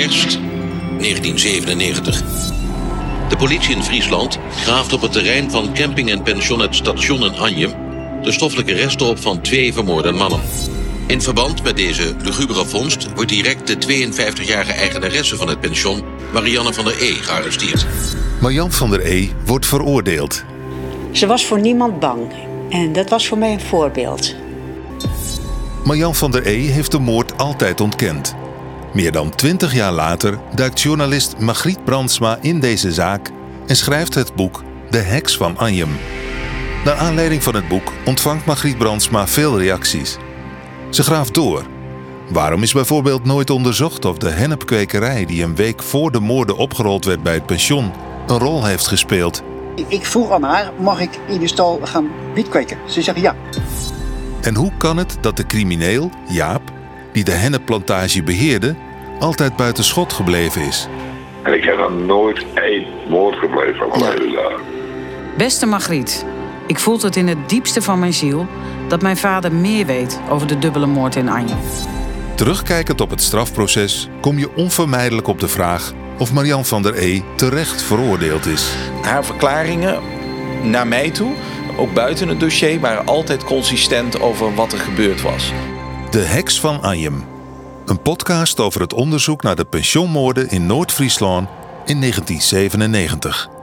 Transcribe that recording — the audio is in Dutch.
Kerst 1997. De politie in Friesland graaft op het terrein van camping en pension het station in Anjem de stoffelijke resten op van twee vermoorde mannen. In verband met deze lugubere vondst wordt direct de 52-jarige eigenaresse van het pension, Marianne van der E, gearresteerd. Marjan van der E wordt veroordeeld. Ze was voor niemand bang. En dat was voor mij een voorbeeld. Marjan van der E heeft de moord altijd ontkend. Meer dan twintig jaar later duikt journalist Margriet Brandsma in deze zaak en schrijft het boek De Heks van Anjem. Naar aanleiding van het boek ontvangt Margriet Brandsma veel reacties. Ze graaft door. Waarom is bijvoorbeeld nooit onderzocht of de hennepkwekerij die een week voor de moorden opgerold werd bij het pension een rol heeft gespeeld? Ik vroeg aan haar, mag ik in de stal gaan wiet kweken? Ze zegt ja. En hoe kan het dat de crimineel, Jaap, die de hennepplantage beheerde, altijd buiten schot gebleven is? En ik heb dan nooit één woord gebleven van mijn hele dagen. Beste Margriet, ik voel het in het diepste van mijn ziel dat mijn vader meer weet over de dubbele moord in Anje. Terugkijkend op het strafproces kom je onvermijdelijk op de vraag of Marian van der E terecht veroordeeld is. Haar verklaringen naar mij toe, ook buiten het dossier, waren altijd consistent over wat er gebeurd was. De Heks van Anjem. Een podcast over het onderzoek naar de pensioenmoorden in Noord-Friesland in 1997.